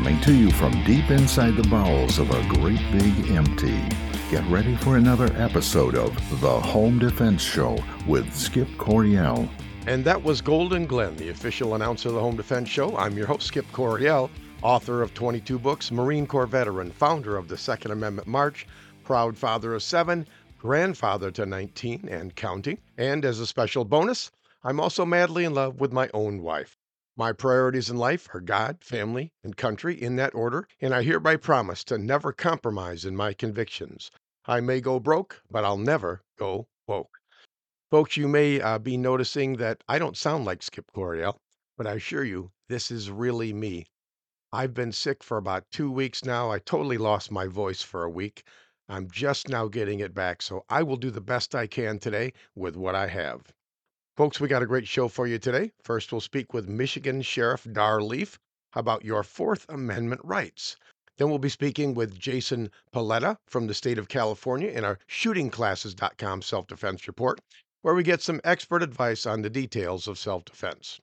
Coming to you from deep inside the bowels of a great big empty. Get ready for another episode of The Home Defense Show with Skip Coryell. And that was Golden Glenn, the official announcer of the Home Defense Show. I'm your host, Skip Coryell, author of 22 books, Marine Corps veteran, founder of the Second Amendment March, proud father of seven, grandfather to 19 and counting. And as a special bonus, I'm also madly in love with my own wife. My priorities in life are God, family, and country in that order, and I hereby promise to never compromise in my convictions. I may go broke, but I'll never go woke. Folks, you may uh, be noticing that I don't sound like Skip Coryell, but I assure you, this is really me. I've been sick for about two weeks now. I totally lost my voice for a week. I'm just now getting it back, so I will do the best I can today with what I have. Folks, we got a great show for you today. First, we'll speak with Michigan Sheriff Dar Leaf about your Fourth Amendment rights. Then we'll be speaking with Jason Paletta from the state of California in our shootingclasses.com self defense report, where we get some expert advice on the details of self defense.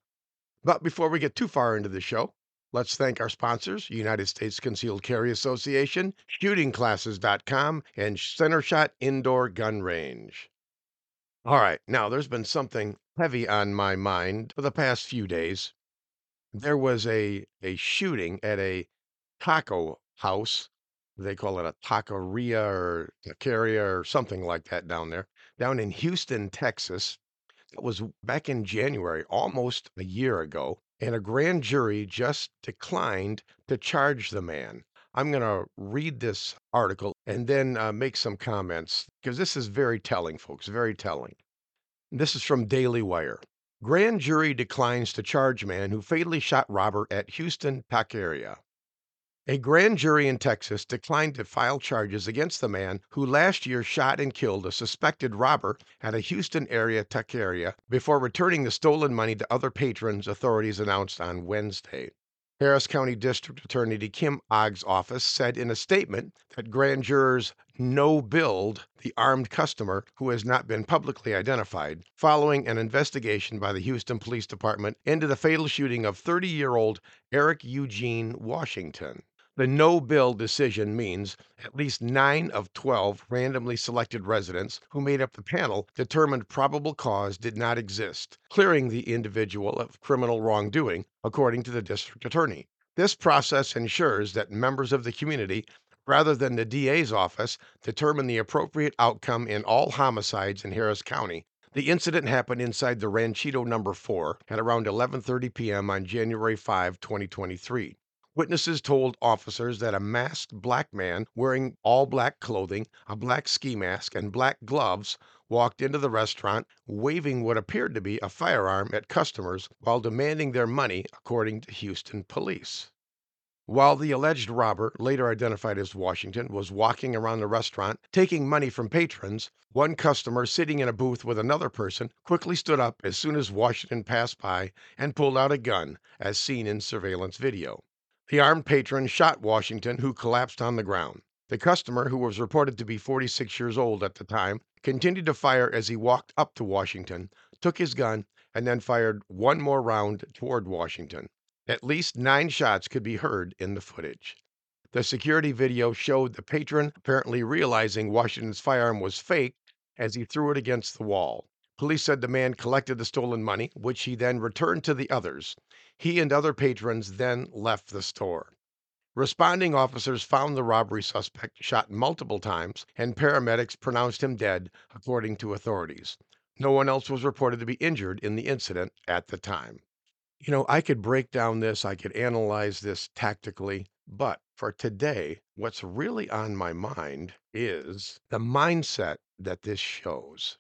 But before we get too far into the show, Let's thank our sponsors United States Concealed Carry Association, ShootingClasses.com, and Centershot Indoor Gun Range. All right, now there's been something heavy on my mind for the past few days. There was a, a shooting at a taco house. They call it a taqueria or taqueria or something like that down there, down in Houston, Texas. That was back in January, almost a year ago and a grand jury just declined to charge the man. I'm going to read this article and then uh, make some comments because this is very telling, folks, very telling. This is from Daily Wire. Grand jury declines to charge man who fatally shot robber at Houston taqueria. A grand jury in Texas declined to file charges against the man who last year shot and killed a suspected robber at a Houston area taqueria before returning the stolen money to other patrons, authorities announced on Wednesday. Harris County District Attorney Kim Ogg's office said in a statement that grand jurors no billed the armed customer who has not been publicly identified following an investigation by the Houston Police Department into the fatal shooting of 30 year old Eric Eugene Washington. The no bill decision means at least nine of 12 randomly selected residents who made up the panel determined probable cause did not exist, clearing the individual of criminal wrongdoing, according to the district attorney. This process ensures that members of the community, rather than the DA's office, determine the appropriate outcome in all homicides in Harris County. The incident happened inside the Ranchito number 4 at around 11:30 p.m. on January 5, 2023. Witnesses told officers that a masked black man wearing all black clothing, a black ski mask, and black gloves walked into the restaurant waving what appeared to be a firearm at customers while demanding their money, according to Houston police. While the alleged robber, later identified as Washington, was walking around the restaurant taking money from patrons, one customer sitting in a booth with another person quickly stood up as soon as Washington passed by and pulled out a gun, as seen in surveillance video. The armed patron shot Washington, who collapsed on the ground. The customer, who was reported to be 46 years old at the time, continued to fire as he walked up to Washington, took his gun, and then fired one more round toward Washington. At least nine shots could be heard in the footage. The security video showed the patron apparently realizing Washington's firearm was fake as he threw it against the wall. Police said the man collected the stolen money, which he then returned to the others. He and other patrons then left the store. Responding officers found the robbery suspect shot multiple times, and paramedics pronounced him dead, according to authorities. No one else was reported to be injured in the incident at the time. You know, I could break down this, I could analyze this tactically, but for today, what's really on my mind is the mindset that this shows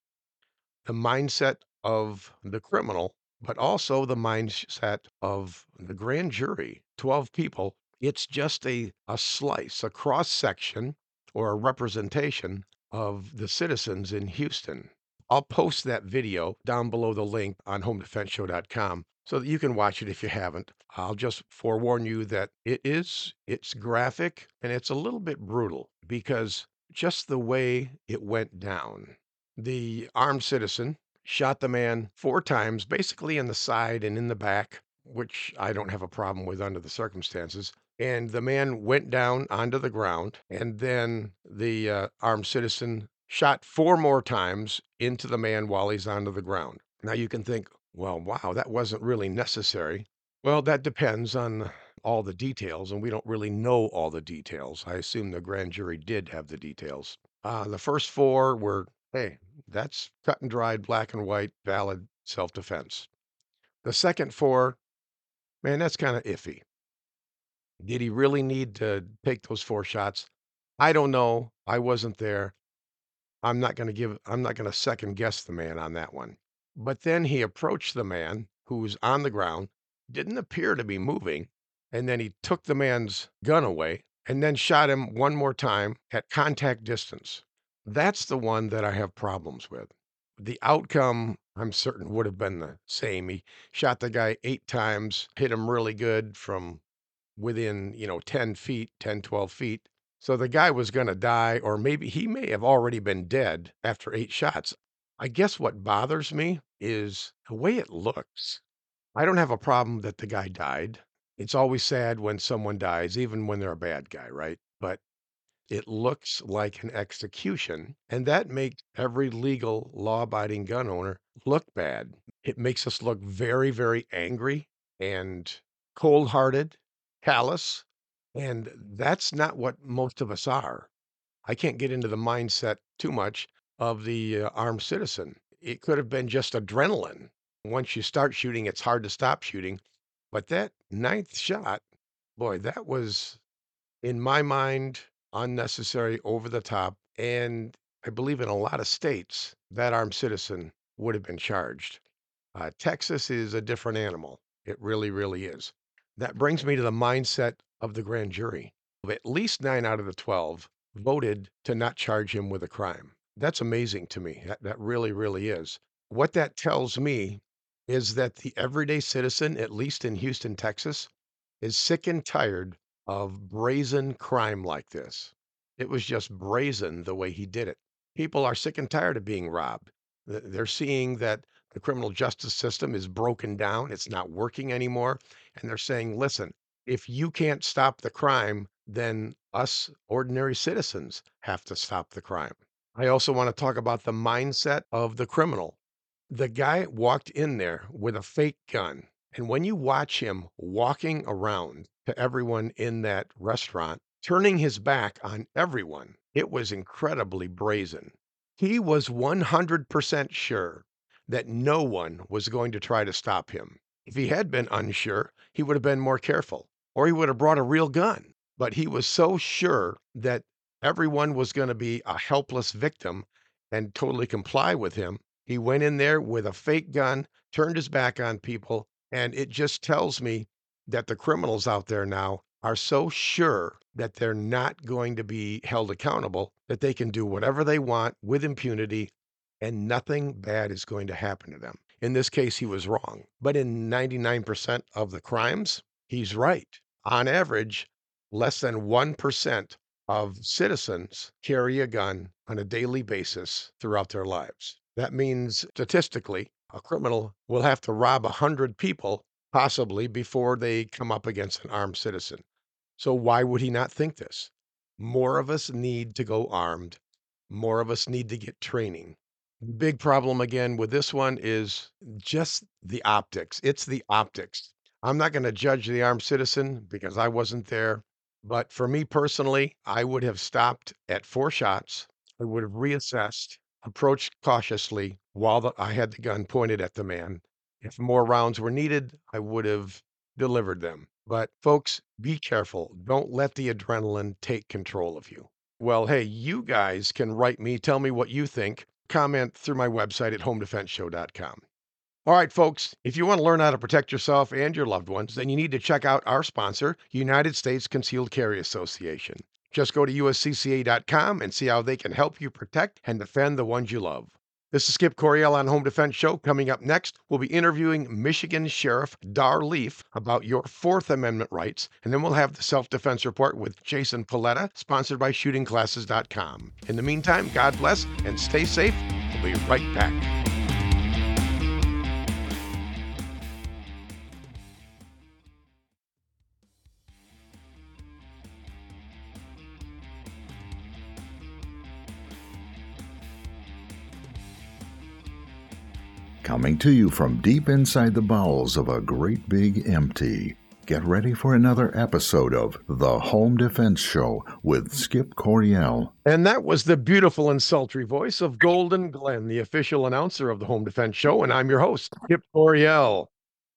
the mindset of the criminal, but also the mindset of the grand jury 12 people. It's just a, a slice, a cross section, or a representation of the citizens in Houston. I'll post that video down below the link on homedefenseshow.com so that you can watch it if you haven't. I'll just forewarn you that it is it's graphic and it's a little bit brutal because just the way it went down. The armed citizen shot the man four times, basically in the side and in the back, which I don't have a problem with under the circumstances. and the man went down onto the ground, and then the uh, armed citizen shot four more times into the man while he's onto the ground. Now you can think, well, wow, that wasn't really necessary. Well, that depends on all the details, and we don't really know all the details. I assume the grand jury did have the details. Uh, the first four were, hey, that's cut and dried, black and white, valid self defense. The second four, man, that's kind of iffy. Did he really need to take those four shots? I don't know. I wasn't there. I'm not going to give, I'm not going to second guess the man on that one. But then he approached the man who was on the ground, didn't appear to be moving, and then he took the man's gun away and then shot him one more time at contact distance. That's the one that I have problems with. The outcome, I'm certain, would have been the same. He shot the guy eight times, hit him really good from within, you know, 10 feet, 10, 12 feet. So the guy was going to die, or maybe he may have already been dead after eight shots. I guess what bothers me is the way it looks. I don't have a problem that the guy died. It's always sad when someone dies, even when they're a bad guy, right? It looks like an execution, and that makes every legal, law abiding gun owner look bad. It makes us look very, very angry and cold hearted, callous, and that's not what most of us are. I can't get into the mindset too much of the uh, armed citizen. It could have been just adrenaline. Once you start shooting, it's hard to stop shooting. But that ninth shot, boy, that was, in my mind, unnecessary, over the top. And I believe in a lot of states, that armed citizen would have been charged. Uh, Texas is a different animal. It really, really is. That brings me to the mindset of the grand jury. At least nine out of the 12 voted to not charge him with a crime. That's amazing to me. That, that really, really is. What that tells me is that the everyday citizen, at least in Houston, Texas, is sick and tired of brazen crime like this. It was just brazen the way he did it. People are sick and tired of being robbed. They're seeing that the criminal justice system is broken down, it's not working anymore. And they're saying, listen, if you can't stop the crime, then us ordinary citizens have to stop the crime. I also want to talk about the mindset of the criminal. The guy walked in there with a fake gun. And when you watch him walking around to everyone in that restaurant, turning his back on everyone, it was incredibly brazen. He was 100% sure that no one was going to try to stop him. If he had been unsure, he would have been more careful, or he would have brought a real gun. But he was so sure that everyone was going to be a helpless victim and totally comply with him. He went in there with a fake gun, turned his back on people, and it just tells me that the criminals out there now are so sure that they're not going to be held accountable that they can do whatever they want with impunity and nothing bad is going to happen to them. In this case, he was wrong. But in 99% of the crimes, he's right. On average, less than 1% of citizens carry a gun on a daily basis throughout their lives. That means statistically, a criminal will have to rob 100 people possibly before they come up against an armed citizen. So, why would he not think this? More of us need to go armed. More of us need to get training. Big problem again with this one is just the optics. It's the optics. I'm not going to judge the armed citizen because I wasn't there. But for me personally, I would have stopped at four shots. I would have reassessed, approached cautiously while the, I had the gun pointed at the man. If more rounds were needed, I would have delivered them. But folks, be careful. Don't let the adrenaline take control of you. Well, hey, you guys can write me, tell me what you think. Comment through my website at homedefenseshow.com. All right, folks, if you want to learn how to protect yourself and your loved ones, then you need to check out our sponsor, United States Concealed Carry Association. Just go to uscca.com and see how they can help you protect and defend the ones you love. This is Skip Coryell on Home Defense Show. Coming up next, we'll be interviewing Michigan Sheriff Dar Leaf about your Fourth Amendment rights, and then we'll have the Self Defense Report with Jason Paletta, sponsored by ShootingClasses.com. In the meantime, God bless and stay safe. We'll be right back. Coming to you from deep inside the bowels of a great big empty. Get ready for another episode of The Home Defense Show with Skip Coryell. And that was the beautiful and sultry voice of Golden Glenn, the official announcer of the Home Defense Show. And I'm your host, Skip Coryell.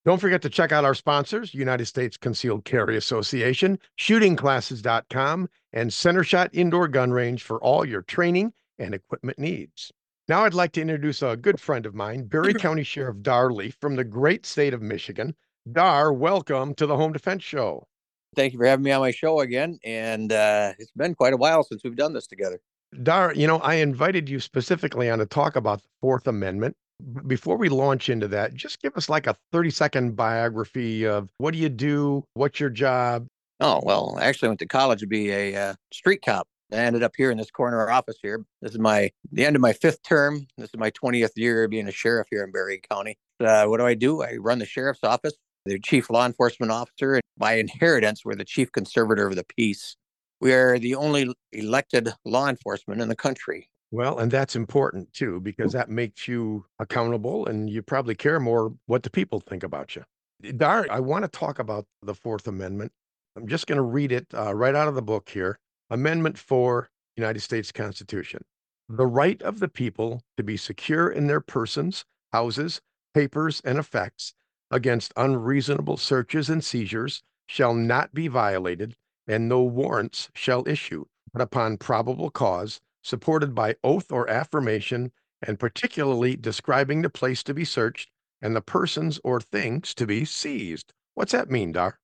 Don't forget to check out our sponsors, United States Concealed Carry Association, shootingclasses.com, and Center Shot Indoor Gun Range for all your training and equipment needs. Now I'd like to introduce a good friend of mine, Barry County Sheriff Dar Leaf from the great state of Michigan. Dar, welcome to the Home Defense Show. Thank you for having me on my show again. And uh, it's been quite a while since we've done this together. Dar, you know, I invited you specifically on to talk about the Fourth Amendment before we launch into that, just give us like a 30 second biography of what do you do? What's your job? Oh, well, I actually, I went to college to be a uh, street cop. I ended up here in this corner office here. This is my the end of my fifth term. This is my 20th year being a sheriff here in Barry County. Uh, what do I do? I run the sheriff's office, the chief law enforcement officer. And by inheritance, we're the chief conservator of the peace. We are the only elected law enforcement in the country. Well, and that's important too, because that makes you accountable and you probably care more what the people think about you. Dar, I want to talk about the Fourth Amendment. I'm just going to read it uh, right out of the book here. Amendment 4, United States Constitution. The right of the people to be secure in their persons, houses, papers, and effects against unreasonable searches and seizures shall not be violated, and no warrants shall issue, but upon probable cause supported by oath or affirmation, and particularly describing the place to be searched and the persons or things to be seized. What's that mean, Dar?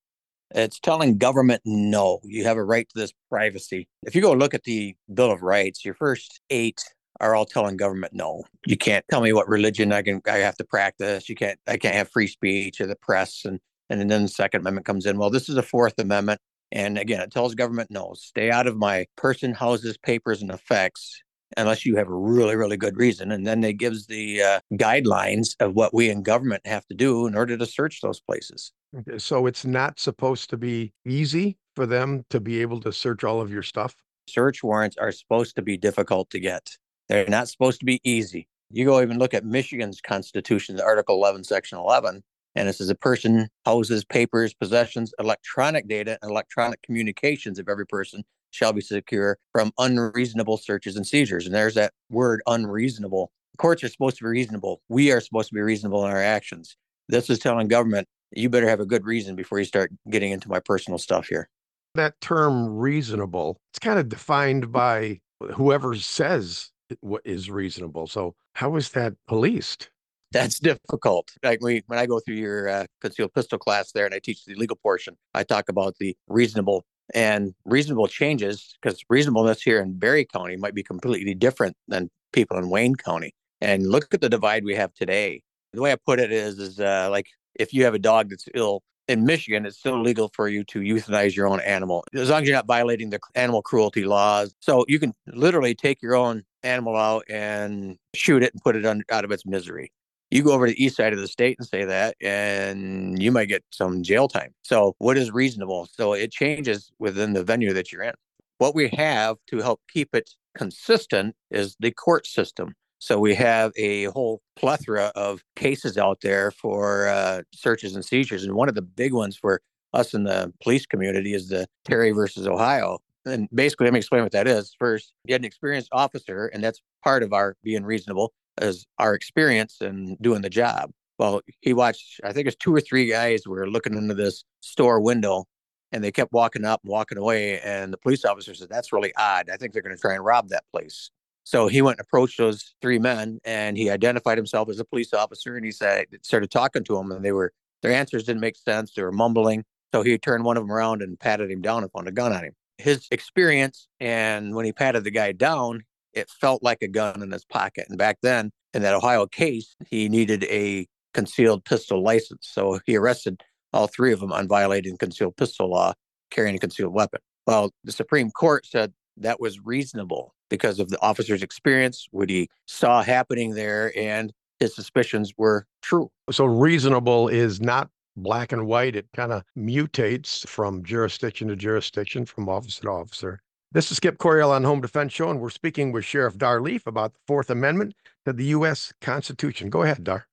It's telling government no, you have a right to this privacy. If you go look at the Bill of Rights, your first eight are all telling government no. You can't tell me what religion I can I have to practice. You can't I can't have free speech or the press and and then the Second Amendment comes in. Well, this is the Fourth Amendment. And again, it tells government no, stay out of my person, houses, papers, and effects unless you have a really, really good reason. And then it gives the uh, guidelines of what we in government have to do in order to search those places. Eh, so it's not supposed to be easy for them to be able to search all of your stuff? Search warrants are supposed to be difficult to get. They're not supposed to be easy. You go even look at Michigan's Constitution, Article 11, Section 11, and it says a person houses, papers, possessions, electronic data, and electronic communications of every person shall be secure from unreasonable searches and seizures. And there's that word unreasonable. Courts are supposed to be reasonable. We are supposed to be reasonable in our actions. This is telling government, you better have a good reason before you start getting into my personal stuff here. That term reasonable, it's kind of defined by whoever says what is reasonable. So, how is that policed? that's difficult. Like we, when I go through your uh, concealed pistol class there and I teach the legal portion, I talk about the reasonable and reasonable changes because reasonableness here in Barry County might be completely different than people in Wayne County. And look at the divide we have today. The way I put it is, is uh, like if you have a dog that's ill in Michigan, it's still legal for you to euthanize your own animal as long as you're not violating the animal cruelty laws. So you can literally take your own animal out and shoot it and put it on, out of its misery. You go over to the east side of the state and say that and you might get some jail time. So what is reasonable? So it changes within the venue that you're in. What we have to help keep it consistent is the court system so we have a whole plethora of cases out there for uh, searches and seizures and one of the big ones for us in the police community is the terry versus ohio and basically let me explain what that is first you had an experienced officer and that's part of our being reasonable as our experience in doing the job. Well, he watched, I think it's two or three guys were looking into this store window and they kept walking up and walking away. And the police officer said, That's really odd. I think they're going to try and rob that place. So he went and approached those three men and he identified himself as a police officer and he said, started talking to them and they were, their answers didn't make sense. They were mumbling. So he turned one of them around and patted him down and found a gun on him. His experience and when he patted the guy down, it felt like a gun in his pocket. And back then, in that Ohio case, he needed a concealed pistol license. So he arrested all three of them on violating concealed pistol law, carrying a concealed weapon. Well, the Supreme Court said that was reasonable because of the officer's experience, what he saw happening there, and his suspicions were true. So reasonable is not black and white. It kind of mutates from jurisdiction to jurisdiction, from officer to officer. This is Skip Coryell on Home Defense Show, and we're speaking with Sheriff Dar Leaf about the Fourth Amendment to the U.S. Constitution. Go ahead, Dar.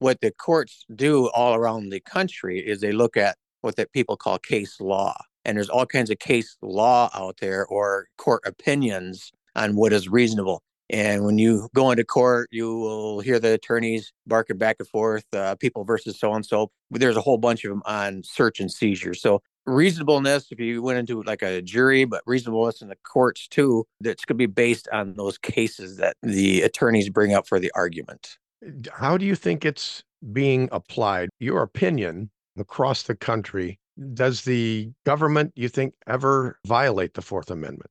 what the courts do all around the country is they look at what that people call case law. And there's all kinds of case law out there or court opinions on what is reasonable. And when you go into court, you will hear the attorneys barking back and forth, uh, people versus so and so. There's a whole bunch of them on search and seizure. So reasonableness, if you went into like a jury, but reasonableness in the courts too, that's going to be based on those cases that the attorneys bring up for the argument. How do you think it's being applied? Your opinion across the country, does the government, you think, ever violate the Fourth Amendment?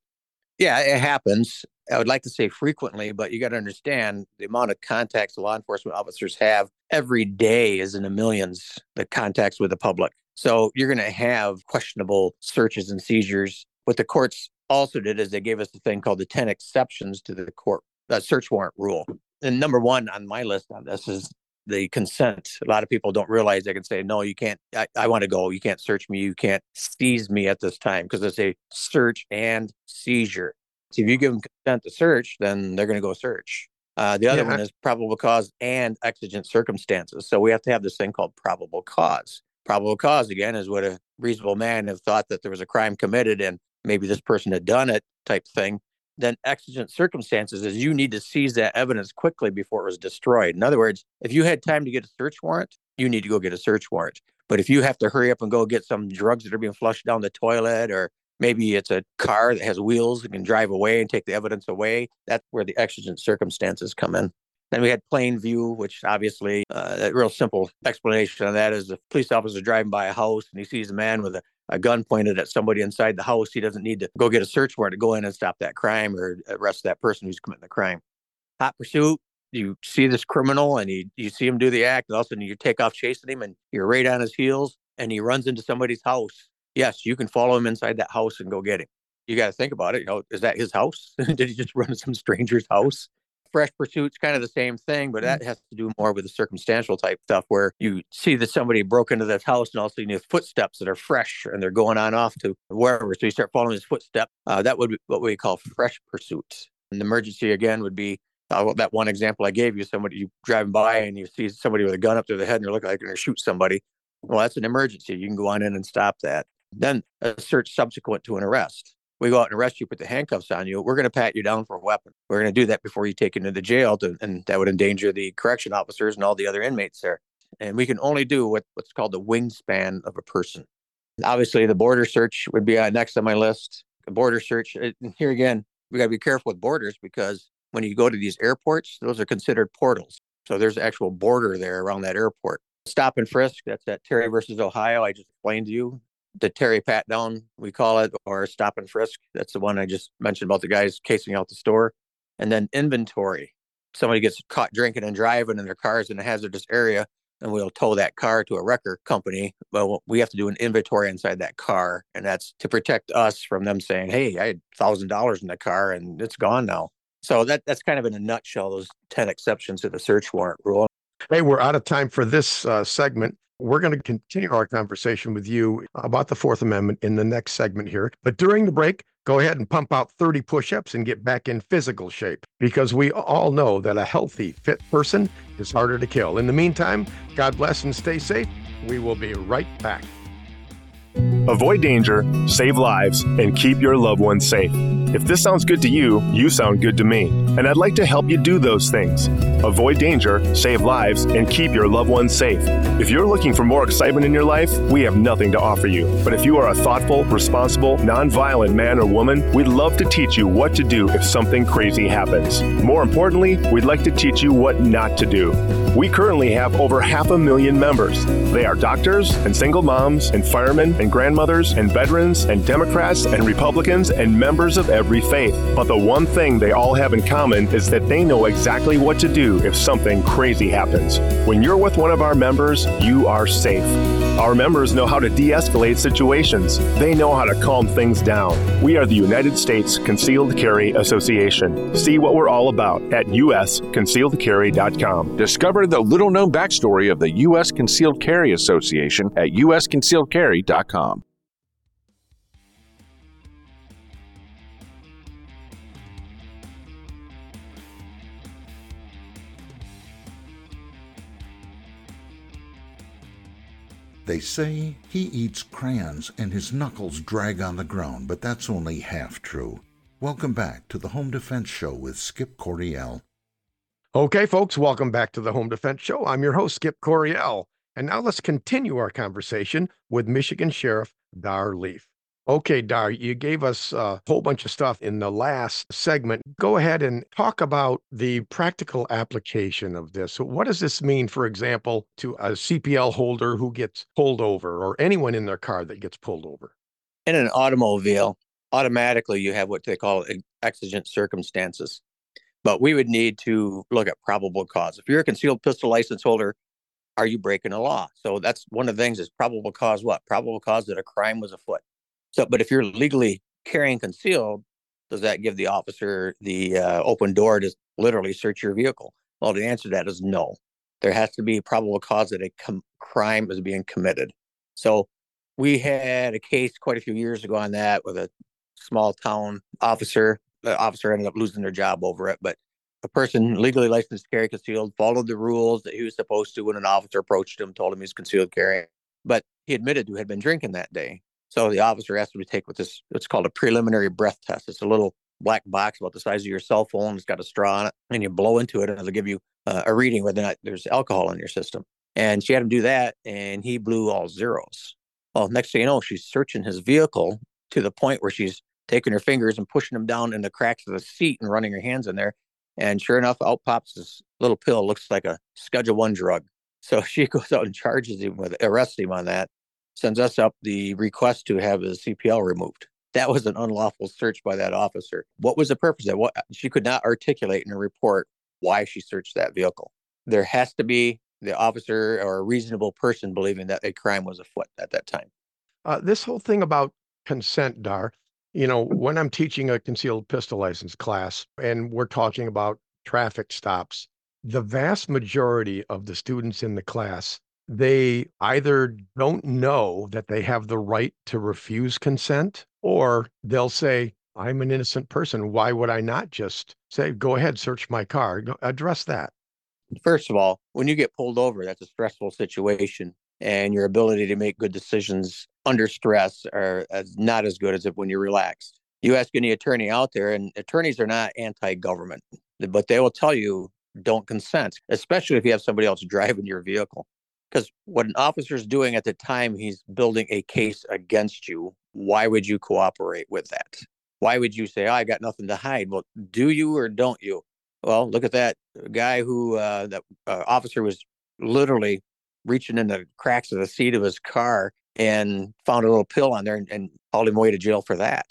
Yeah, it happens. I would like to say frequently, but you got to understand the amount of contacts law enforcement officers have every day is in the millions, the contacts with the public. So you're going to have questionable searches and seizures. What the courts also did is they gave us a thing called the 10 exceptions to the court uh, search warrant rule. And number one on my list on this is the consent. A lot of people don't realize they can say, no, you can't, I, I want to go. You can't search me. You can't seize me at this time because it's a search and seizure. So if you give them consent to search, then they're going to go search. Uh, the other yeah. one is probable cause and exigent circumstances. So we have to have this thing called probable cause. Probable cause, again, is what a reasonable man have thought that there was a crime committed and maybe this person had done it type thing then exigent circumstances is you need to seize that evidence quickly before it was destroyed. In other words, if you had time to get a search warrant, you need to go get a search warrant. But if you have to hurry up and go get some drugs that are being flushed down the toilet, or maybe it's a car that has wheels and can drive away and take the evidence away, that's where the exigent circumstances come in. Then we had plain view, which obviously uh, a real simple explanation of that is the police officer driving by a house and he sees a man with a a gun pointed at somebody inside the house, he doesn't need to go get a search warrant to go in and stop that crime or arrest that person who's committing the crime. Hot pursuit, you see this criminal and you, you see him do the act, and all of a sudden you take off chasing him and you're right on his heels and he runs into somebody's house. Yes, you can follow him inside that house and go get him. You got to think about it. You know, is that his house? Did he just run to some stranger's house? Fresh pursuit's kind of the same thing, but that mm. has to do more with the circumstantial type stuff where you see that somebody broke into this house and also you have footsteps that are fresh and they're going on off to wherever. So you start following his footstep. Uh, that would be what we call fresh pursuit. And the emergency again would be uh, that one example I gave you. Somebody you driving by and you see somebody with a gun up to the head and you're looking like you're going to shoot somebody. Well, that's an emergency. You can go on in and stop that. Then a search subsequent to an arrest we go out and arrest you, put the handcuffs on you, we're going to pat you down for a weapon. We're going to do that before you take into the jail, to, and that would endanger the correction officers and all the other inmates there. And we can only do what, what's called the wingspan of a person. Obviously, the border search would be uh, next on my list. The border search, it, here again, we got to be careful with borders because when you go to these airports, those are considered portals. So there's actual border there around that airport. Stop and frisk, that's that Terry versus Ohio I just explained to you the Terry pat down, we call it, or stop and frisk. That's the one I just mentioned about the guys casing out the store. And then inventory. Somebody gets caught drinking and driving in their cars in a hazardous area, and we'll tow that car to a wrecker company. Well, we have to do an inventory inside that car, and that's to protect us from them saying, "Hey, I had thousand dollars in the car, and it's gone now." So that that's kind of in a nutshell those ten exceptions to the search warrant rule. Hey, we're out of time for this uh, segment. We're going to continue our conversation with you about the Fourth Amendment in the next segment here. But during the break, go ahead and pump out 30 push ups and get back in physical shape because we all know that a healthy, fit person is harder to kill. In the meantime, God bless and stay safe. We will be right back. Avoid danger, save lives, and keep your loved ones safe. If this sounds good to you, you sound good to me, and I'd like to help you do those things. Avoid danger, save lives, and keep your loved ones safe. If you're looking for more excitement in your life, we have nothing to offer you. But if you are a thoughtful, responsible, nonviolent man or woman, we'd love to teach you what to do if something crazy happens. More importantly, we'd like to teach you what not to do. We currently have over half a million members. They are doctors and single moms and firemen and grandmothers and veterans and Democrats and Republicans and members of every faith. But the one thing they all have in common is that they know exactly what to do if something crazy happens. When you're with one of our members, you are safe. Our members know how to de escalate situations, they know how to calm things down. We are the United States Concealed Carry Association. See what we're all about at usconcealedcarry.com. Discover the little known backstory of the U.S. Concealed Carry Association at usconcealedcarry.com. They say he eats crayons and his knuckles drag on the ground, but that's only half true. Welcome back to the Home Defense Show with Skip Coryell. Okay, folks, welcome back to the Home Defense Show. I'm your host, Skip Coryell. And now let's continue our conversation with Michigan Sheriff Dar Leaf. Okay, Dar, you gave us a whole bunch of stuff in the last segment. Go ahead and talk about the practical application of this. What does this mean, for example, to a CPL holder who gets pulled over or anyone in their car that gets pulled over? In an automobile, automatically you have what they call exigent circumstances. But we would need to look at probable cause. If you're a concealed pistol license holder, are you breaking a law? So that's one of the things is probable cause what? Probable cause that a crime was afoot. So, but if you're legally carrying concealed, does that give the officer the uh, open door to literally search your vehicle? Well, the answer to that is no. There has to be probable cause that a com- crime is being committed. So, we had a case quite a few years ago on that with a small town officer. The officer ended up losing their job over it, but a person legally licensed to carry concealed followed the rules that he was supposed to when an officer approached him, told him he's concealed carrying. But he admitted to had been drinking that day. So the officer asked him to take what this what's called a preliminary breath test. It's a little black box about the size of your cell phone. It's got a straw on it, and you blow into it, and it'll give you uh, a reading whether or not there's alcohol in your system. And she had him do that, and he blew all zeros. Well, next thing you know, she's searching his vehicle to the point where she's taking her fingers and pushing them down in the cracks of the seat and running her hands in there. And sure enough, out pops this little pill. Looks like a Schedule One drug. So she goes out and charges him with arrests him on that sends us up the request to have the CPL removed. That was an unlawful search by that officer. What was the purpose of what she could not articulate in a report why she searched that vehicle. There has to be the officer or a reasonable person believing that a crime was afoot at that time. Uh, this whole thing about consent, Dar, you know, when I'm teaching a concealed pistol license class and we're talking about traffic stops, the vast majority of the students in the class they either don't know that they have the right to refuse consent or they'll say, I'm an innocent person. Why would I not just say, go ahead, search my car? Address that. First of all, when you get pulled over, that's a stressful situation, and your ability to make good decisions under stress are not as good as if when you're relaxed. You ask any attorney out there, and attorneys are not anti government, but they will tell you don't consent, especially if you have somebody else driving your vehicle. Because what an officer is doing at the time he's building a case against you, why would you cooperate with that? Why would you say, oh, I got nothing to hide? Well, do you or don't you? Well, look at that guy who, uh, that uh, officer was literally reaching in the cracks of the seat of his car and found a little pill on there and, and hauled him away to jail for that.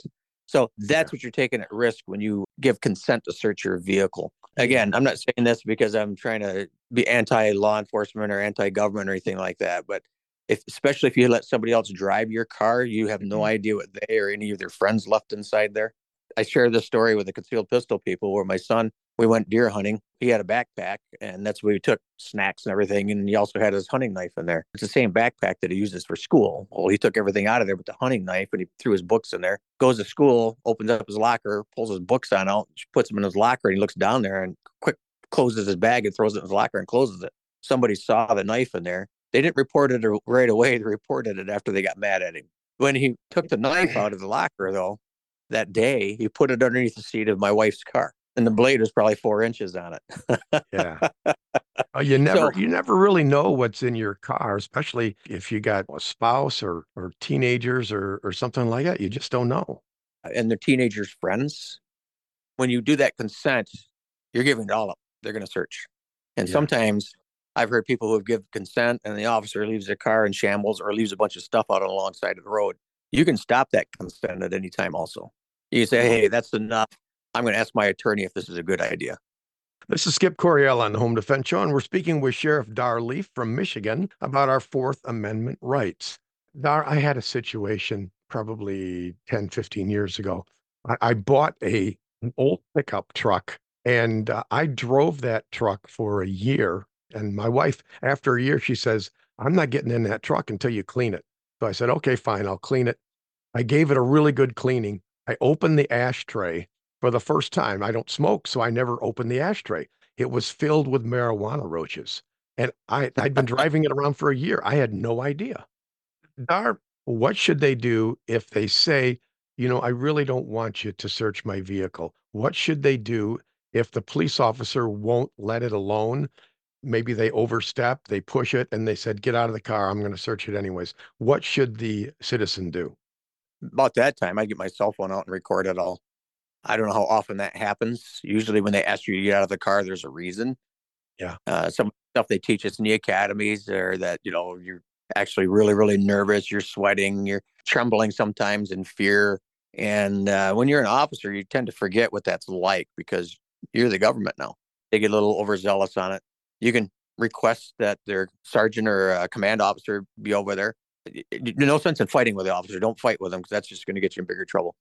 So that's what you're taking at risk when you give consent to search your vehicle. Again, I'm not saying this because I'm trying to be anti law enforcement or anti government or anything like that, but if especially if you let somebody else drive your car, you have no mm-hmm. idea what they or any of their friends left inside there. I share this story with the concealed pistol people where my son, we went deer hunting. He had a backpack, and that's where we took snacks and everything. And he also had his hunting knife in there. It's the same backpack that he uses for school. Well, he took everything out of there but the hunting knife and he threw his books in there. Goes to school, opens up his locker, pulls his books on out, puts them in his locker, and he looks down there and quick closes his bag and throws it in his locker and closes it. Somebody saw the knife in there. They didn't report it right away. They reported it after they got mad at him. When he took the knife out of the locker, though, that day, he put it underneath the seat of my wife's car, and the blade was probably four inches on it. yeah. Oh, you never, so, you never really know what's in your car, especially if you got a spouse or or teenagers or or something like that. You just don't know. Uh, and the teenagers' friends. When you do that consent, you're giving it all up. They're going to search, and yeah. sometimes I've heard people who have given consent and the officer leaves their car in shambles or leaves a bunch of stuff out on the long side of the road you can stop that consent at any time also. You say, hey, that's enough. I'm going to ask my attorney if this is a good idea. This is Skip Coryell on the Home Defense Show, and we're speaking with Sheriff Dar Leaf from Michigan about our Fourth Amendment rights. Dar, I had a situation probably 10, 15 years ago. I, I bought a an old pickup truck, and uh, I drove that truck for a year. And my wife, after a year, she says, I'm not getting in that truck until you clean it. So I said, okay, fine, I'll clean it. I gave it a really good cleaning. I opened the ashtray for the first time. I don't smoke, so I never opened the ashtray. It was filled with marijuana roaches. And I, I'd been driving it around for a year. I had no idea. Dar, what should they do if they say, you know, I really don't want you to search my vehicle? What should they do if the police officer won't let it alone? Maybe they overstep, they push it, and they said, get out of the car. I'm going to search it anyways. What should the citizen do? About that time, I get my cell phone out and record it all. I don't know how often that happens. Usually, when they ask you to get out of the car, there's a reason. Yeah. Uh, some stuff they teach us in the academies are that, you know, you're actually really, really nervous. You're sweating. You're trembling sometimes in fear. And uh, when you're an officer, you tend to forget what that's like because you're the government now. They get a little overzealous on it. You can request that their sergeant or command officer be over there. No sense in fighting with the officer. Don't fight with them because that's just going to get you in bigger trouble.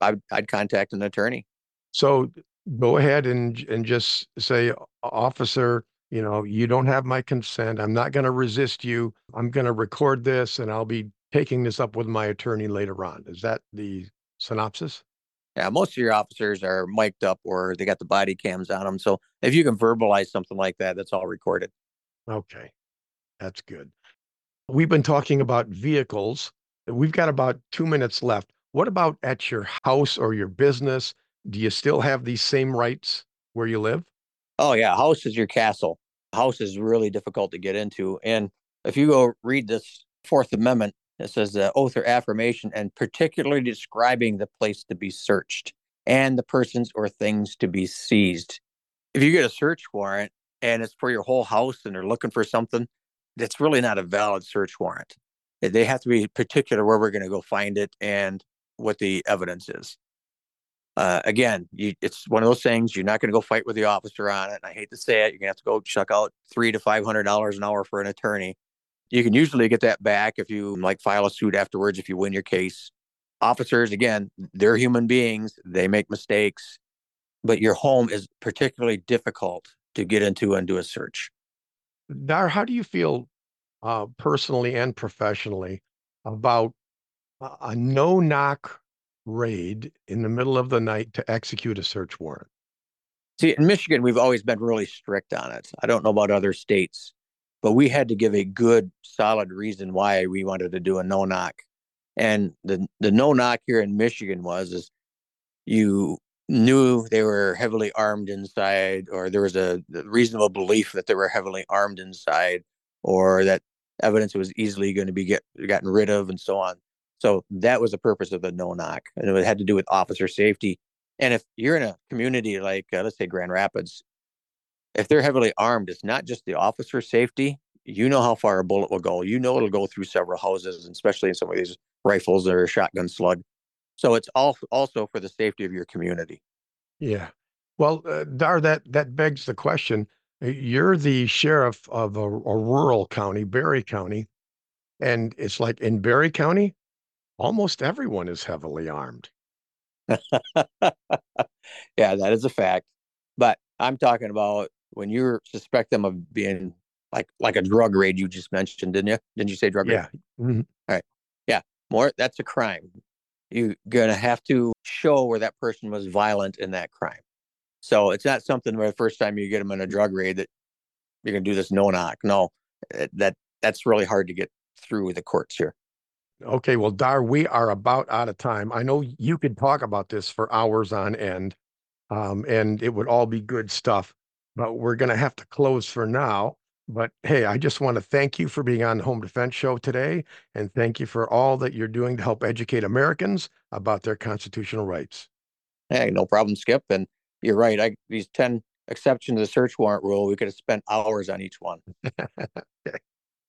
I'd, I'd contact an attorney. So go ahead and and just say, officer, you know, you don't have my consent. I'm not going to resist you. I'm going to record this and I'll be taking this up with my attorney later on. Is that the synopsis? Yeah, most of your officers are mic'd up or they got the body cams on them. So if you can verbalize something like that, that's all recorded. Okay, that's good. We've been talking about vehicles. We've got about two minutes left. What about at your house or your business? Do you still have these same rights where you live? Oh, yeah. House is your castle. House is really difficult to get into. And if you go read this Fourth Amendment, it says the oath or affirmation, and particularly describing the place to be searched and the persons or things to be seized. If you get a search warrant and it's for your whole house and they're looking for something, that's really not a valid search warrant. They have to be particular where we're going to go find it and what the evidence is. Uh, again, you, it's one of those things you're not going to go fight with the officer on it. And I hate to say it, you're going to have to go chuck out three to five hundred dollars an hour for an attorney. You can usually get that back if you like file a suit afterwards if you win your case. Officers, again, they're human beings; they make mistakes, but your home is particularly difficult to get into and do a search. Dar, how do you feel uh, personally and professionally about a no knock raid in the middle of the night to execute a search warrant? See, in Michigan, we've always been really strict on it. I don't know about other states, but we had to give a good, solid reason why we wanted to do a no knock. And the the no knock here in Michigan was is you knew they were heavily armed inside, or there was a reasonable belief that they were heavily armed inside, or that evidence was easily going to be get gotten rid of, and so on. So that was the purpose of the no knock, and it had to do with officer safety. And if you're in a community like, uh, let's say Grand Rapids, if they're heavily armed, it's not just the officer safety. You know how far a bullet will go. You know it'll go through several houses, especially in some of these rifles or shotgun slug. So it's all also for the safety of your community. Yeah. Well, uh, Dar, that that begs the question. You're the sheriff of a, a rural county, Barry County, and it's like in Barry County, almost everyone is heavily armed. yeah, that is a fact. But I'm talking about when you suspect them of being like like a drug raid you just mentioned, didn't you? Didn't you say drug yeah. raid? Mm-hmm. All right. Yeah. More that's a crime. You're gonna have to show where that person was violent in that crime. So it's not something where the first time you get them in a drug raid that you're gonna do this no knock. No, eh, that that's really hard to get through the courts here. Okay, well, Dar, we are about out of time. I know you could talk about this for hours on end, um, and it would all be good stuff, but we're going to have to close for now. But hey, I just want to thank you for being on the Home Defense Show today, and thank you for all that you're doing to help educate Americans about their constitutional rights. Hey, no problem, Skip. And you're right. I, these 10 exceptions to the search warrant rule, we could have spent hours on each one. okay.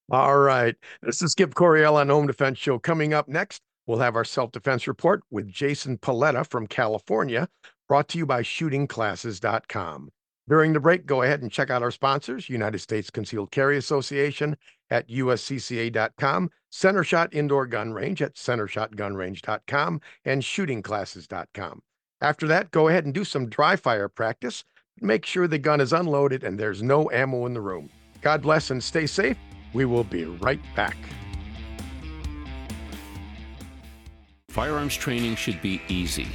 All right. This is Skip Coryell on Home Defense Show. Coming up next, we'll have our self defense report with Jason Paletta from California, brought to you by shootingclasses.com. During the break, go ahead and check out our sponsors United States Concealed Carry Association at uscca.com, Center Shot Indoor Gun Range at centershotgunrange.com, and shootingclasses.com. After that, go ahead and do some dry fire practice. Make sure the gun is unloaded and there's no ammo in the room. God bless and stay safe. We will be right back. Firearms training should be easy.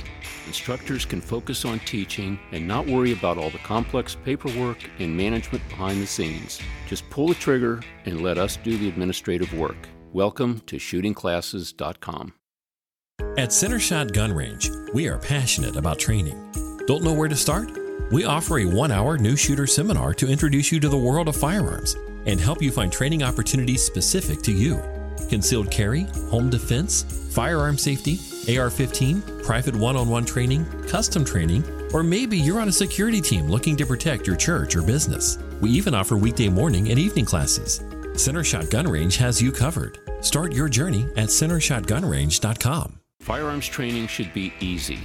Instructors can focus on teaching and not worry about all the complex paperwork and management behind the scenes. Just pull the trigger and let us do the administrative work. Welcome to shootingclasses.com. At Centershot Gun Range, we are passionate about training. Don't know where to start? We offer a one hour new shooter seminar to introduce you to the world of firearms and help you find training opportunities specific to you. Concealed carry, home defense, firearm safety, AR 15, private one on one training, custom training, or maybe you're on a security team looking to protect your church or business. We even offer weekday morning and evening classes. Centershot Gun Range has you covered. Start your journey at centershotgunrange.com. Firearms training should be easy.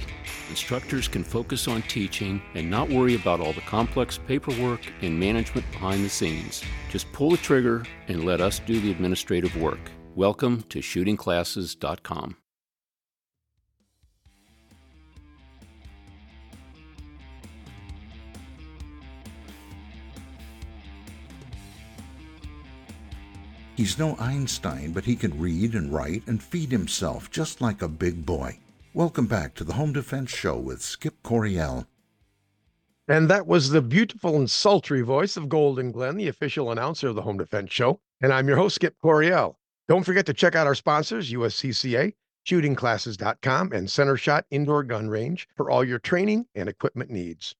Instructors can focus on teaching and not worry about all the complex paperwork and management behind the scenes. Just pull the trigger and let us do the administrative work. Welcome to shootingclasses.com. He's no Einstein, but he can read and write and feed himself just like a big boy. Welcome back to the Home Defense Show with Skip Coryell. And that was the beautiful and sultry voice of Golden Glenn, the official announcer of the Home Defense Show. And I'm your host, Skip Coryell. Don't forget to check out our sponsors, USCCA, shootingclasses.com, and Center Shot Indoor Gun Range for all your training and equipment needs.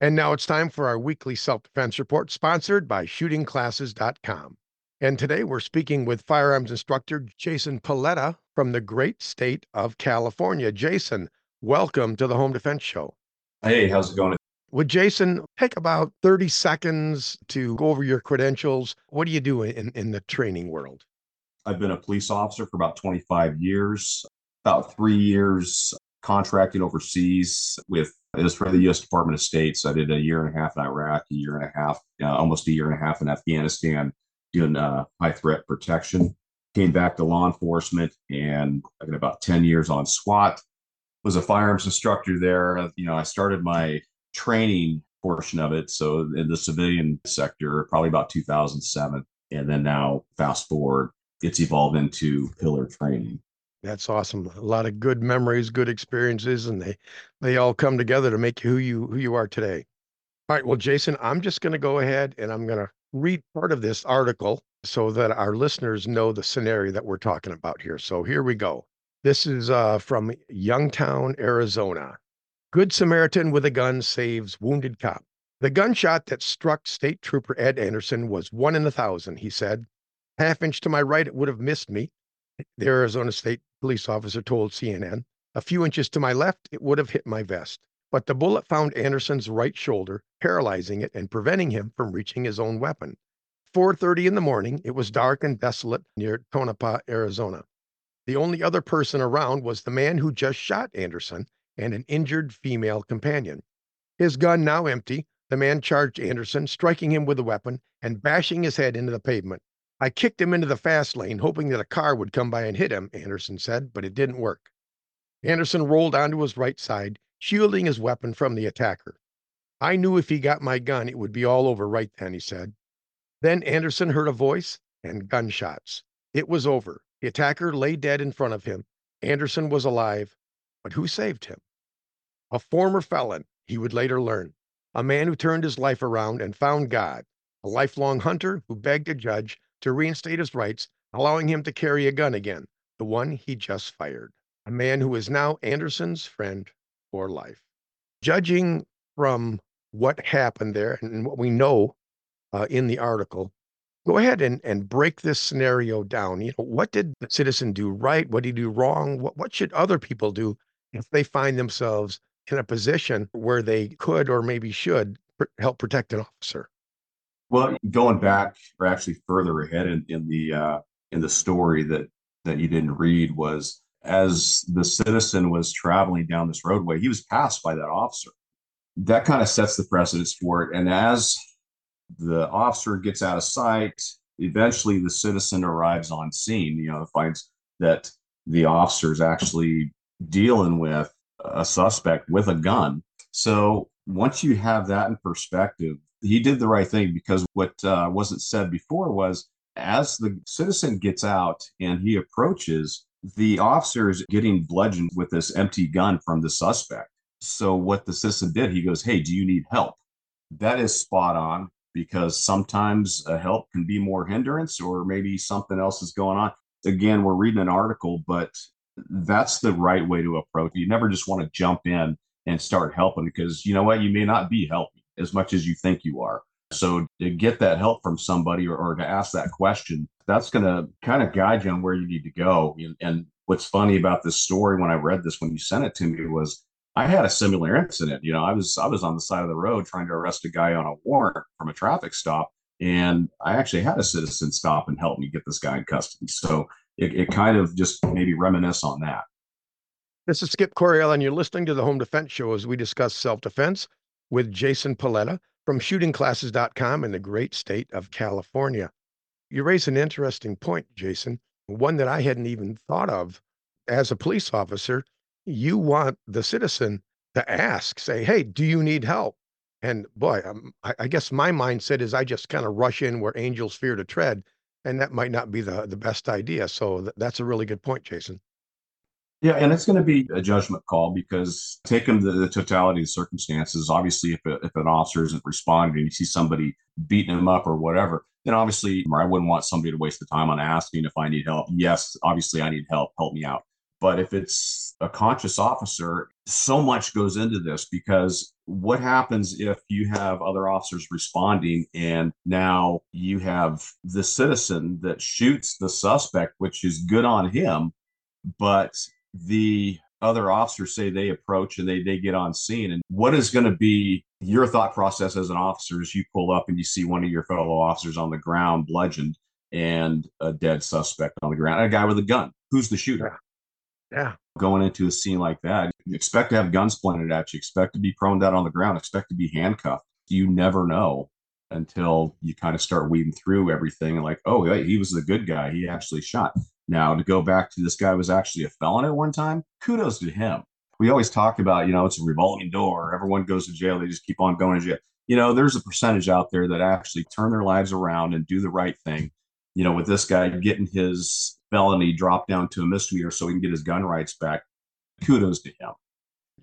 And now it's time for our weekly self defense report, sponsored by shootingclasses.com. And today we're speaking with firearms instructor Jason Paletta from the great state of California. Jason, welcome to the Home Defense Show. Hey, how's it going? Would Jason take about 30 seconds to go over your credentials? What do you do in, in the training world? I've been a police officer for about 25 years, about three years contracting overseas with it was for the U.S. Department of State. So I did a year and a half in Iraq, a year and a half, uh, almost a year and a half in Afghanistan, doing uh, high threat protection. Came back to law enforcement and I got about 10 years on SWAT. Was a firearms instructor there. You know, I started my training portion of it. So in the civilian sector, probably about 2007. And then now, fast forward, it's evolved into pillar training. That's awesome. A lot of good memories, good experiences, and they they all come together to make you who you who you are today. All right. Well, Jason, I'm just going to go ahead and I'm going to read part of this article so that our listeners know the scenario that we're talking about here. So here we go. This is uh, from Youngtown, Arizona. Good Samaritan with a gun saves wounded cop. The gunshot that struck State Trooper Ed Andersson was one in a thousand, he said. Half inch to my right, it would have missed me, the Arizona State police officer told CNN. A few inches to my left, it would have hit my vest. But the bullet found Andersson's right shoulder, paralyzing it and preventing him from reaching his own weapon. 4:30 in the morning, it was dark and desolate near Tonopah, Arizona. The only other person around was the man who just shot Andersson and an injured female companion. His gun now empty, the man charged Andersson, striking him with the weapon and bashing his head into the pavement. I kicked him into the fast lane, hoping that a car would come by and hit him, Andersson said, but it didn't work. Andersson rolled onto his right side, shielding his weapon from the attacker. I knew if he got my gun, it would be all over right then, he said. Then Andersson heard a voice and gunshots. It was over. The attacker lay dead in front of him. Andersson was alive, but who saved him? A former felon, he would later learn, a man who turned his life around and found God, a lifelong hunter who begged a judge to reinstate his rights, allowing him to carry a gun again, the one he just fired. A man who is now Andersson's friend for life. Judging from what happened there and what we know uh, in the article, go ahead and, and break this scenario down. You know, what did the citizen do right? What did he do wrong? What, what should other people do if they find themselves in a position where they could or maybe should pr- help protect an officer? Well, going back or actually further ahead in, in the uh, in the story that that you didn't read was as the citizen was traveling down this roadway, he was passed by that officer. That kind of sets the precedence for it. And as the officer gets out of sight, eventually the citizen arrives on scene, you know, finds that the officer is actually dealing with a suspect with a gun. So once you have that in perspective, he did the right thing because what uh, wasn't said before was as the citizen gets out and he approaches, the officer is getting bludgeoned with this empty gun from the suspect. So what the citizen did, he goes, "Hey, do you need help?" That is spot on because sometimes a help can be more hindrance or maybe something else is going on. again, we're reading an article, but that's the right way to approach. You never just want to jump in and start helping because you know what? You may not be helping as much as you think you are. So to get that help from somebody or, or to ask that question, that's going to kind of guide you on where you need to go. And, what's funny about this story when I read this, when you sent it to me was I had a similar incident. You know, I was, I was on the side of the road trying to arrest a guy on a warrant from a traffic stop. And I actually had a citizen stop and help me get this guy in custody. So it, it kind of just maybe reminisce on that. This is Skip Coryell, and you're listening to the Home Defense Show as we discuss self defense with Jason Paletta from shootingclasses.com in the great state of California. You raise an interesting point, Jason, one that I hadn't even thought of. As a police officer, you want the citizen to ask, say, hey, do you need help? And boy, um, I, I guess my mindset is I just kind of rush in where angels fear to tread, and that might not be the, the best idea. So th- that's a really good point, Jason. Yeah, and it's going to be a judgment call because taking the, the totality of circumstances, obviously, if, a, if an officer isn't responding and you see somebody beating him up or whatever, then obviously I wouldn't want somebody to waste the time on asking if I need help. Yes, obviously I need help, help me out. But if it's a conscious officer, so much goes into this because what happens if you have other officers responding and now you have the citizen that shoots the suspect, which is good on him, but the other officers say they approach and they they get on scene. And what is going to be your thought process as an officer as you pull up and you see one of your fellow officers on the ground bludgeoned and a dead suspect on the ground a guy with a gun? Who's the shooter? Yeah. Going into a scene like that you expect to have guns pointed at you expect to be prone down on the ground expect to be handcuffed. You never know until you kind of start weeding through everything and like oh he was the good guy. He actually shot now, to go back to this guy was actually a felon at one time, kudos to him. We always talk about, you know, it's a revolving door. Everyone goes to jail. They just keep on going to jail. You know, there's a percentage out there that actually turn their lives around and do the right thing. You know, with this guy getting his felony dropped down to a misdemeanor so he can get his gun rights back. Kudos to him.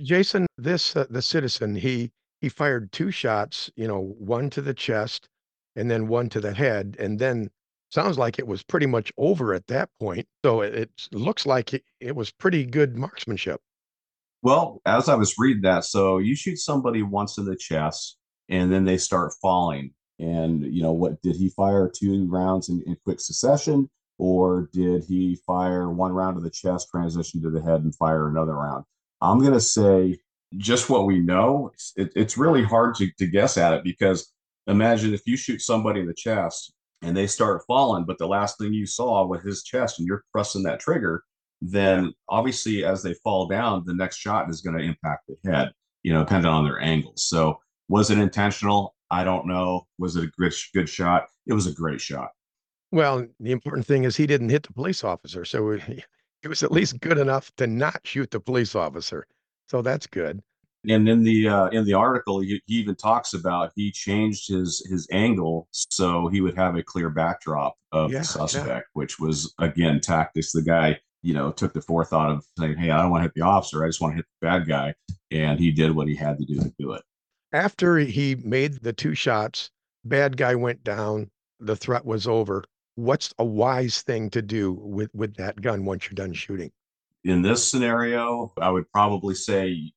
Jason, this uh, the citizen, he he fired two shots, you know, one to the chest and then one to the head, and then sounds like it was pretty much over at that point. So it, it looks like it, it was pretty good marksmanship. Well, as I was reading that, so you shoot somebody once in the chest and then they start falling. And, you know, what did he fire two rounds in, in quick succession? Or did he fire one round to the chest, transition to the head, and fire another round? I'm going to say just what we know. It, it's really hard to, to guess at it because imagine if you shoot somebody in the chest and they start falling, but the last thing you saw was his chest and you're pressing that trigger, then obviously as they fall down, the next shot is going to impact the head, you know, depending on their angles. So was it intentional? I don't know. Was it a good, good shot? It was a great shot. Well, the important thing is he didn't hit the police officer. So he was at least good enough to not shoot the police officer. So that's good and in the uh, in the article he, he, even talks about he changed his his angle so he would have a clear backdrop of yeah, the suspect yeah. which was again tactics. The guy you know took the forethought of saying hey i don't want to hit the officer i just want to hit the bad guy and he did what he had to do to do it. After he made the two shots bad guy went down the threat was over. What's a wise thing to do with with that gun once you're done shooting? In this scenario i would probably say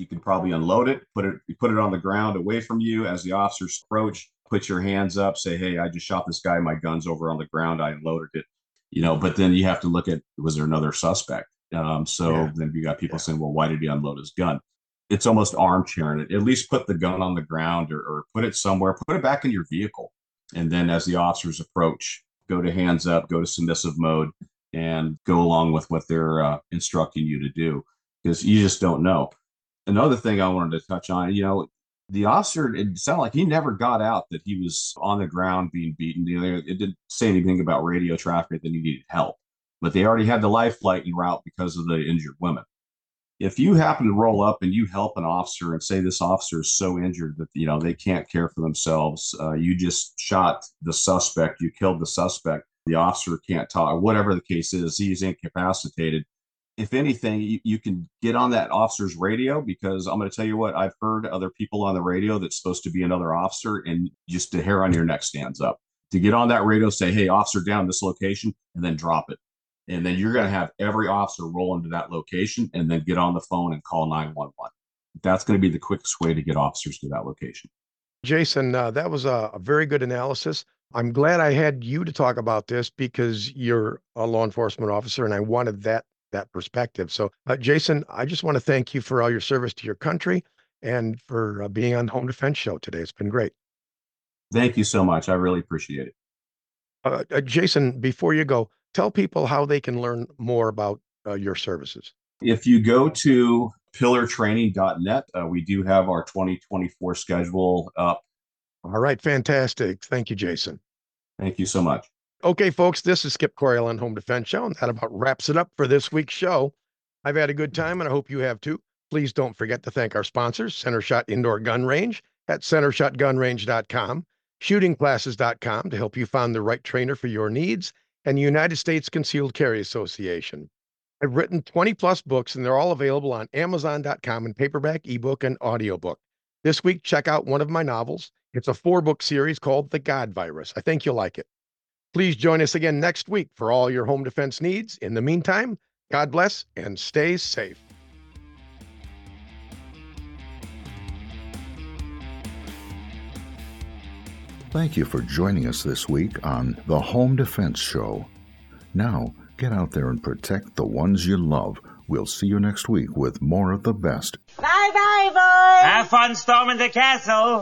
you can probably unload it, put it put it on the ground away from you as the officers approach. Put your hands up, say, "Hey, I just shot this guy. My gun's over on the ground. I unloaded it." You know, but then you have to look at was there another suspect? Um, so yeah. then you got people yeah. saying, "Well, why did he unload his gun?" It's almost armchairing it. At least put the gun on the ground or, or put it somewhere. Put it back in your vehicle, and then as the officers approach, go to hands up, go to submissive mode, and go along with what they're uh, instructing you to do because you just don't know another thing I wanted to touch on, you know, the officer, it sounded like he never got out that he was on the ground being beaten. You know, It didn't say anything about radio traffic that he needed help, but they already had the life flight en route because of the injured women. If you happen to roll up and you help an officer and say this officer is so injured that you know they can't care for themselves, uh, you just shot the suspect, you killed the suspect, the officer can't talk, whatever the case is, he's incapacitated if anything, you, you, can get on that officer's radio because I'm going to tell you what I've heard other people on the radio that's supposed to be another officer, and just the hair on your neck stands up. To get on that radio, say, "Hey, officer, down this location," and then drop it. And then you're going to have every officer roll into that location and then get on the phone and call 911. That's going to be the quickest way to get officers to that location. Jason, uh, that was a, a very good analysis. I'm glad I had you to talk about this because you're a law enforcement officer and I wanted that that perspective. So, uh, Jason, I just want to thank you for all your service to your country and for uh, being on the Home Defense Show today. It's been great. Thank you so much. I really appreciate it. Uh, uh Jason, before you go, tell people how they can learn more about uh, your services. If you go to pillartraining.net, uh, we do have our 2024 schedule up. All right, fantastic. Thank you, Jason. Thank you so much. Okay, folks, this is Skip Coryell on Home Defense Show, and that about wraps it up for this week's show. I've had a good time, and I hope you have too. Please don't forget to thank our sponsors, Center Shot Indoor Gun Range at centershotgunrange.com, shootingclasses.com to help you find the right trainer for your needs, and the United States Concealed Carry Association. I've written 20 plus books, and they're all available on Amazon.com in paperback, ebook, and audiobook. This week, check out one of my novels. It's a four book series called The God Virus. I think you'll like it. Please join us again next week for all your home defense needs. In the meantime, God bless and stay safe. Thank you for joining us this week on the Home Defense Show. Now, get out there and protect the ones you love. We'll see you next week with more of the best. Bye bye, boys! Have fun storming the castle!